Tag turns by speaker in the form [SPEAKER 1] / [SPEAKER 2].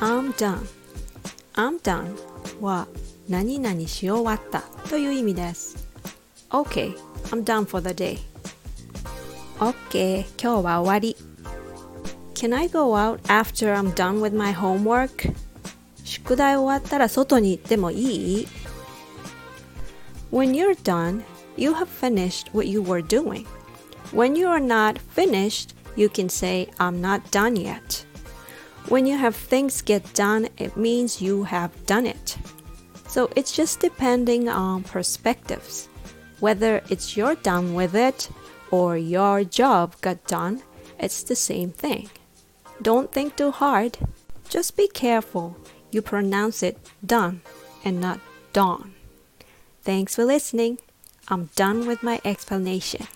[SPEAKER 1] I'm done I'm done は何々し終わったという意味です OK I'm done for the day OK 今日は終わり Can I go out after I'm done with my homework? 宿題終わったら外に行ってもいい When you're done, you have finished what you were doing. When you are not finished, you can say, I'm not done yet. When you have things get done, it means you have done it. So it's just depending on perspectives. Whether it's you're done with it or your job got done, it's the same thing. Don't think too hard. Just be careful. You pronounce it done and not dawn. Thanks for listening. I'm done with my explanation.